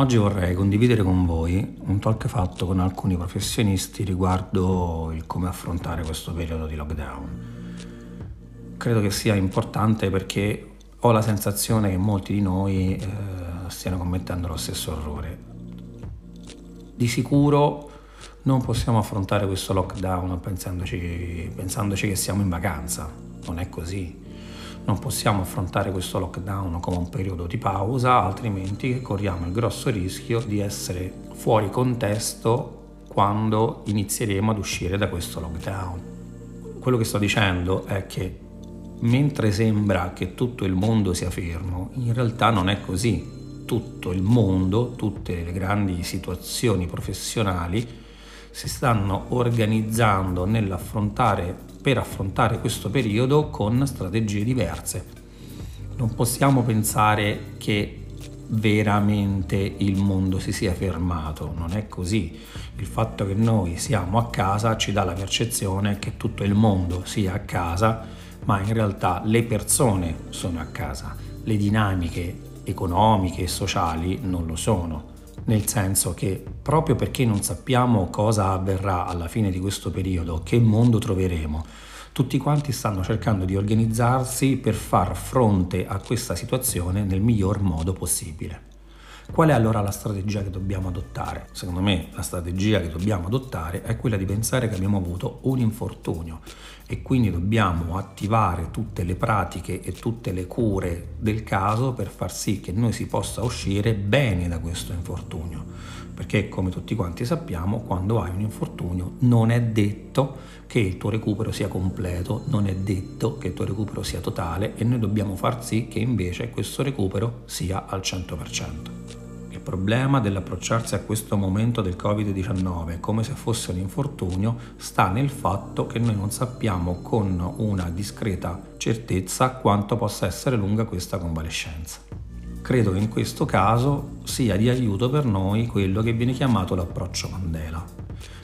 Oggi vorrei condividere con voi un talk fatto con alcuni professionisti riguardo il come affrontare questo periodo di lockdown. Credo che sia importante perché ho la sensazione che molti di noi eh, stiano commettendo lo stesso errore. Di sicuro non possiamo affrontare questo lockdown pensandoci, pensandoci che siamo in vacanza, non è così non possiamo affrontare questo lockdown come un periodo di pausa, altrimenti corriamo il grosso rischio di essere fuori contesto quando inizieremo ad uscire da questo lockdown. Quello che sto dicendo è che mentre sembra che tutto il mondo sia fermo, in realtà non è così. Tutto il mondo, tutte le grandi situazioni professionali si stanno organizzando nell'affrontare per affrontare questo periodo con strategie diverse. Non possiamo pensare che veramente il mondo si sia fermato, non è così. Il fatto che noi siamo a casa ci dà la percezione che tutto il mondo sia a casa, ma in realtà le persone sono a casa, le dinamiche economiche e sociali non lo sono nel senso che proprio perché non sappiamo cosa avverrà alla fine di questo periodo, che mondo troveremo, tutti quanti stanno cercando di organizzarsi per far fronte a questa situazione nel miglior modo possibile. Qual è allora la strategia che dobbiamo adottare? Secondo me la strategia che dobbiamo adottare è quella di pensare che abbiamo avuto un infortunio e quindi dobbiamo attivare tutte le pratiche e tutte le cure del caso per far sì che noi si possa uscire bene da questo infortunio. Perché come tutti quanti sappiamo, quando hai un infortunio non è detto che il tuo recupero sia completo, non è detto che il tuo recupero sia totale e noi dobbiamo far sì che invece questo recupero sia al 100%. Il problema dell'approcciarsi a questo momento del Covid-19 come se fosse un infortunio sta nel fatto che noi non sappiamo con una discreta certezza quanto possa essere lunga questa convalescenza. Credo che in questo caso sia di aiuto per noi quello che viene chiamato l'approccio Mandela.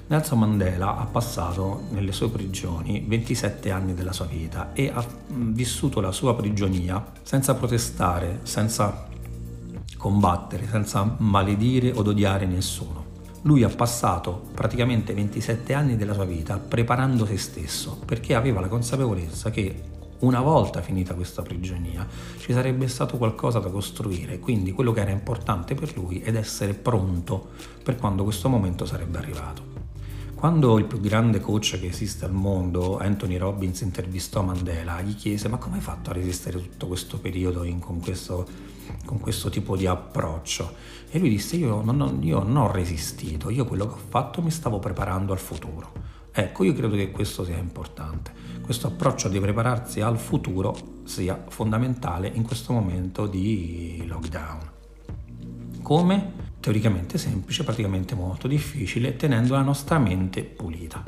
Nelson Mandela ha passato nelle sue prigioni 27 anni della sua vita e ha vissuto la sua prigionia senza protestare, senza combattere senza maledire o odiare nessuno. Lui ha passato praticamente 27 anni della sua vita preparando se stesso perché aveva la consapevolezza che una volta finita questa prigionia ci sarebbe stato qualcosa da costruire, quindi quello che era importante per lui è essere pronto per quando questo momento sarebbe arrivato. Quando il più grande coach che esiste al mondo, Anthony Robbins, intervistò Mandela, gli chiese ma come hai fatto a resistere tutto questo periodo in, con, questo, con, questo, tipo di approccio? E lui disse io non, io non ho resistito, io quello che ho fatto mi stavo preparando al futuro. Ecco, io credo che questo sia importante. Questo approccio di prepararsi al futuro sia fondamentale in questo momento di lockdown. Come? teoricamente semplice, praticamente molto difficile, tenendo la nostra mente pulita.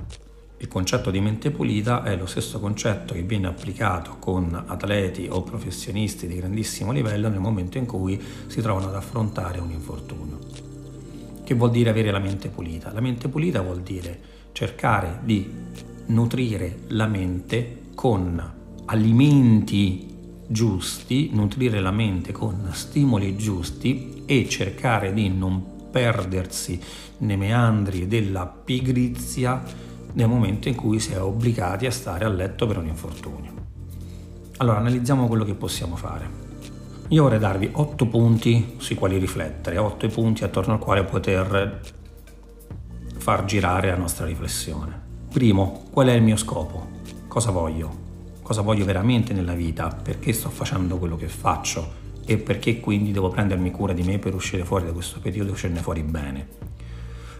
Il concetto di mente pulita è lo stesso concetto che viene applicato con atleti o professionisti di grandissimo livello nel momento in cui si trovano ad affrontare un infortunio. Che vuol dire avere la mente pulita? La mente pulita vuol dire cercare di nutrire la mente con alimenti giusti, nutrire la mente con stimoli giusti e cercare di non perdersi nei meandri della pigrizia nel momento in cui si è obbligati a stare a letto per un infortunio. Allora analizziamo quello che possiamo fare. Io vorrei darvi otto punti sui quali riflettere, otto punti attorno al quale poter far girare la nostra riflessione. Primo, qual è il mio scopo? Cosa voglio? cosa voglio veramente nella vita, perché sto facendo quello che faccio e perché quindi devo prendermi cura di me per uscire fuori da questo periodo e uscirne fuori bene.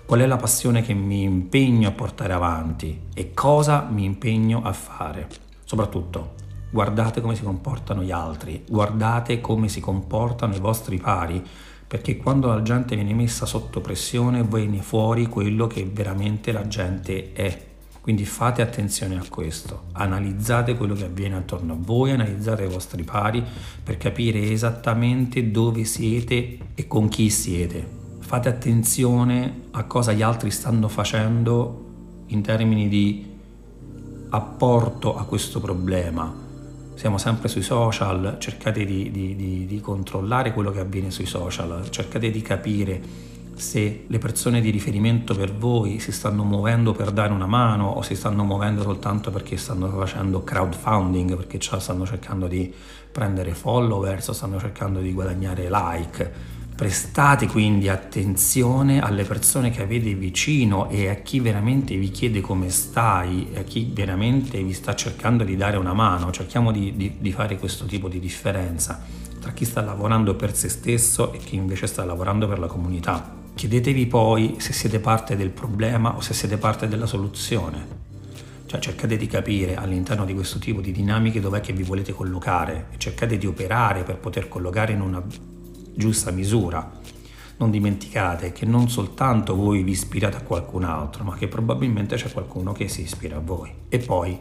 Qual è la passione che mi impegno a portare avanti e cosa mi impegno a fare. Soprattutto, guardate come si comportano gli altri, guardate come si comportano i vostri pari, perché quando la gente viene messa sotto pressione viene fuori quello che veramente la gente è quindi fate attenzione a questo, analizzate quello che avviene attorno a voi, analizzate i vostri pari per capire esattamente dove siete e con chi siete. Fate attenzione a cosa gli altri stanno facendo in termini di apporto a questo problema, siamo sempre sui social, cercate di, di, di, di controllare quello che avviene sui social, cercate di capire se le persone di riferimento per voi si stanno muovendo per dare una mano o si stanno muovendo soltanto perché stanno facendo crowdfunding, perché stanno cercando di prendere followers o stanno cercando di guadagnare like. Prestate quindi attenzione alle persone che avete vicino e a chi veramente vi chiede come stai, a chi veramente vi sta cercando di dare una mano. Cerchiamo di, di, di fare questo tipo di differenza tra chi sta lavorando per se stesso e chi invece sta lavorando per la comunità. Chiedetevi poi se siete parte del problema o se siete parte della soluzione. Cioè cercate di capire all'interno di questo tipo di dinamiche dov'è che vi volete collocare e cercate di operare per poter collocare in una giusta misura. Non dimenticate che non soltanto voi vi ispirate a qualcun altro, ma che probabilmente c'è qualcuno che si ispira a voi. E poi,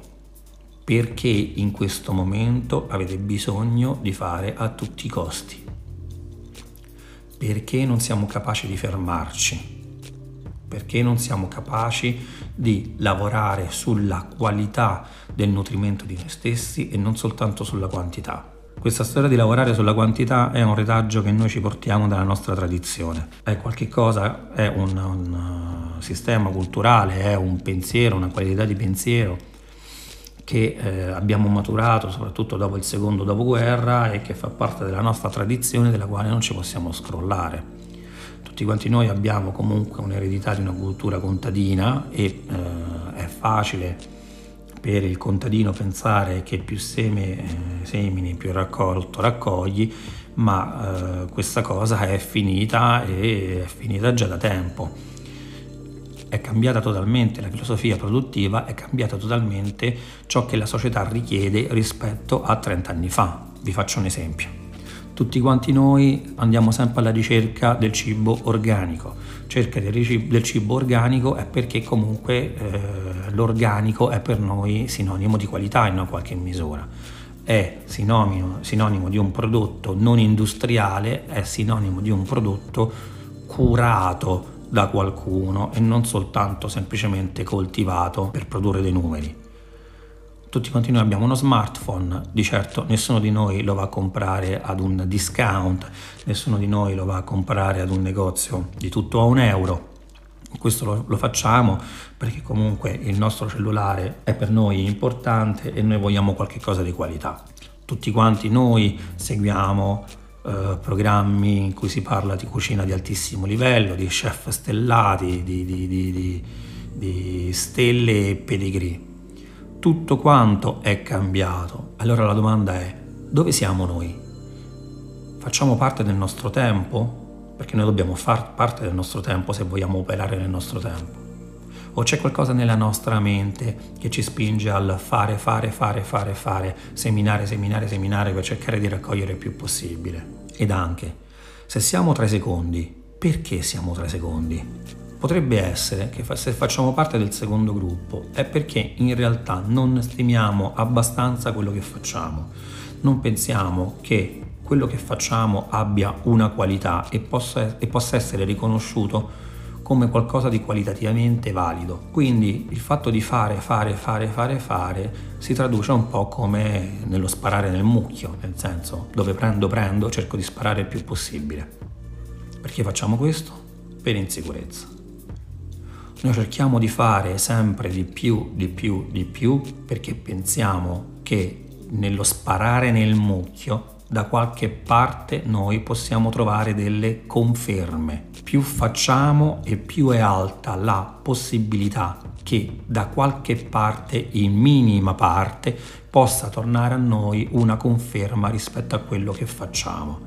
perché in questo momento avete bisogno di fare a tutti i costi? Perché non siamo capaci di fermarci, perché non siamo capaci di lavorare sulla qualità del nutrimento di noi stessi e non soltanto sulla quantità. Questa storia di lavorare sulla quantità è un retaggio che noi ci portiamo dalla nostra tradizione, è qualche cosa, è un, un sistema culturale, è un pensiero, una qualità di pensiero che eh, abbiamo maturato soprattutto dopo il secondo dopoguerra e che fa parte della nostra tradizione della quale non ci possiamo scrollare. Tutti quanti noi abbiamo comunque un'eredità di una cultura contadina e eh, è facile per il contadino pensare che più seme, eh, semini, più raccolto raccogli, ma eh, questa cosa è finita e è finita già da tempo è cambiata totalmente la filosofia produttiva, è cambiata totalmente ciò che la società richiede rispetto a 30 anni fa. Vi faccio un esempio. Tutti quanti noi andiamo sempre alla ricerca del cibo organico. Cerca del cibo organico è perché comunque eh, l'organico è per noi sinonimo di qualità in una qualche misura. È sinonimo, sinonimo di un prodotto non industriale, è sinonimo di un prodotto curato, da qualcuno e non soltanto semplicemente coltivato per produrre dei numeri. Tutti quanti noi abbiamo uno smartphone, di certo nessuno di noi lo va a comprare ad un discount, nessuno di noi lo va a comprare ad un negozio di tutto a un euro. Questo lo, lo facciamo perché comunque il nostro cellulare è per noi importante e noi vogliamo qualcosa di qualità. Tutti quanti noi seguiamo eh, programmi in cui si parla di cucina di altissimo livello, di chef stellati, di, di, di, di stelle e pedigree. Tutto quanto è cambiato. Allora la domanda è, dove siamo noi? Facciamo parte del nostro tempo? Perché noi dobbiamo far parte del nostro tempo se vogliamo operare nel nostro tempo. O c'è qualcosa nella nostra mente che ci spinge al fare, fare, fare, fare, fare, seminare, seminare, seminare per cercare di raccogliere il più possibile? Ed anche, se siamo tra i secondi, perché siamo tra i secondi? Potrebbe essere che se facciamo parte del secondo gruppo è perché in realtà non stimiamo abbastanza quello che facciamo. Non pensiamo che quello che facciamo abbia una qualità e possa, e possa essere riconosciuto come qualcosa di qualitativamente valido. Quindi il fatto di fare, fare, fare, fare, fare si traduce un po' come nello sparare nel mucchio, nel senso dove prendo, prendo, cerco di sparare il più possibile. Perché facciamo questo? Per insicurezza. Noi cerchiamo di fare sempre di più, di più, di più perché pensiamo che nello sparare nel mucchio da qualche parte noi possiamo trovare delle conferme. Più facciamo e più è alta la possibilità che da qualche parte, in minima parte, possa tornare a noi una conferma rispetto a quello che facciamo.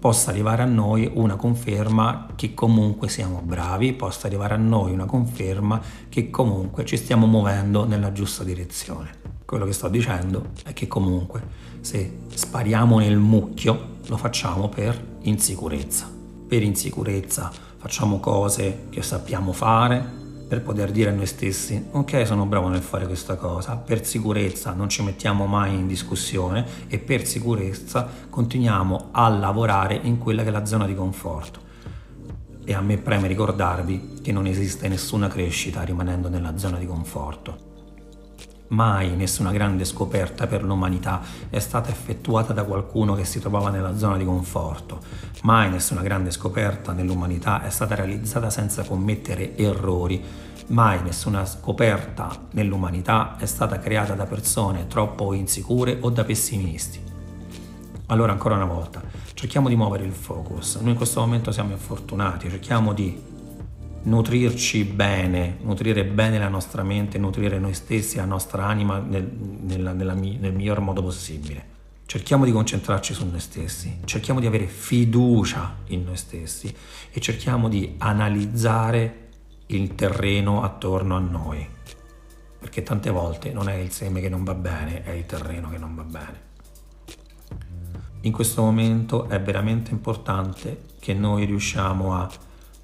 Possa arrivare a noi una conferma che comunque siamo bravi, possa arrivare a noi una conferma che comunque ci stiamo muovendo nella giusta direzione. Quello che sto dicendo è che comunque se spariamo nel mucchio lo facciamo per insicurezza. Per insicurezza. Facciamo cose che sappiamo fare per poter dire a noi stessi ok sono bravo nel fare questa cosa, per sicurezza non ci mettiamo mai in discussione e per sicurezza continuiamo a lavorare in quella che è la zona di conforto. E a me preme ricordarvi che non esiste nessuna crescita rimanendo nella zona di conforto Mai nessuna grande scoperta per l'umanità è stata effettuata da qualcuno che si trovava nella zona di conforto. Mai nessuna grande scoperta nell'umanità è stata realizzata senza commettere errori. Mai nessuna scoperta nell'umanità è stata creata da persone troppo insicure o da pessimisti. Allora ancora una volta, cerchiamo di muovere il focus. Noi in questo momento siamo infortunati, cerchiamo di nutrirci bene, nutrire bene la nostra mente, nutrire noi stessi, la nostra anima nel, nella, nella, nel miglior modo possibile. Cerchiamo di concentrarci su noi stessi, cerchiamo di avere fiducia in noi stessi e cerchiamo di analizzare il terreno attorno a noi. Perché tante volte non è il seme che non va bene, è il terreno che non va bene. In questo momento è veramente importante che noi riusciamo a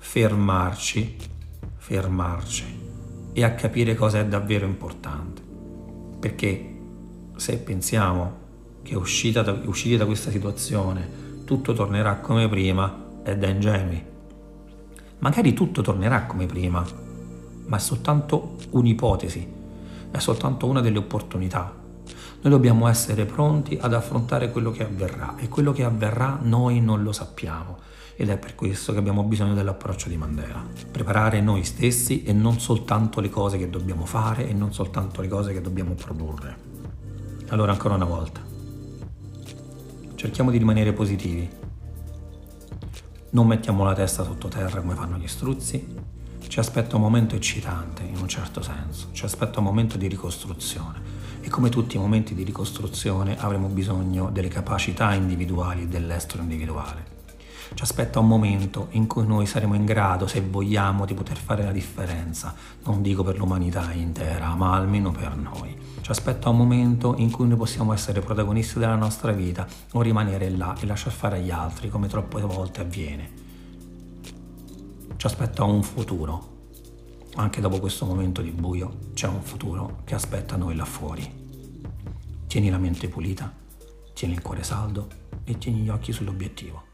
fermarci, fermarci e a capire cosa è davvero importante. Perché se pensiamo che uscita da, usciti da questa situazione tutto tornerà come prima, è da ingenui. Magari tutto tornerà come prima, ma è soltanto un'ipotesi, è soltanto una delle opportunità. Noi dobbiamo essere pronti ad affrontare quello che avverrà e quello che avverrà noi non lo sappiamo ed è per questo che abbiamo bisogno dell'approccio di Mandela. Preparare noi stessi e non soltanto le cose che dobbiamo fare e non soltanto le cose che dobbiamo produrre. Allora ancora una volta, cerchiamo di rimanere positivi. Non mettiamo la testa sottoterra come fanno gli struzzi. Ci aspetta un momento eccitante, in un certo senso. Ci aspetta un momento di ricostruzione. E come tutti i momenti di ricostruzione avremo bisogno delle capacità individuali e dell'estero individuale. Ci aspetta un momento in cui noi saremo in grado, se vogliamo, di poter fare la differenza, non dico per l'umanità intera, ma almeno per noi. Ci aspetta un momento in cui noi possiamo essere protagonisti della nostra vita o rimanere là e lasciar fare agli altri, come troppe volte avviene. Ci aspetta un futuro. Anche dopo questo momento di buio c'è un futuro che aspetta noi là fuori. Tieni la mente pulita, tieni il cuore saldo e tieni gli occhi sull'obiettivo.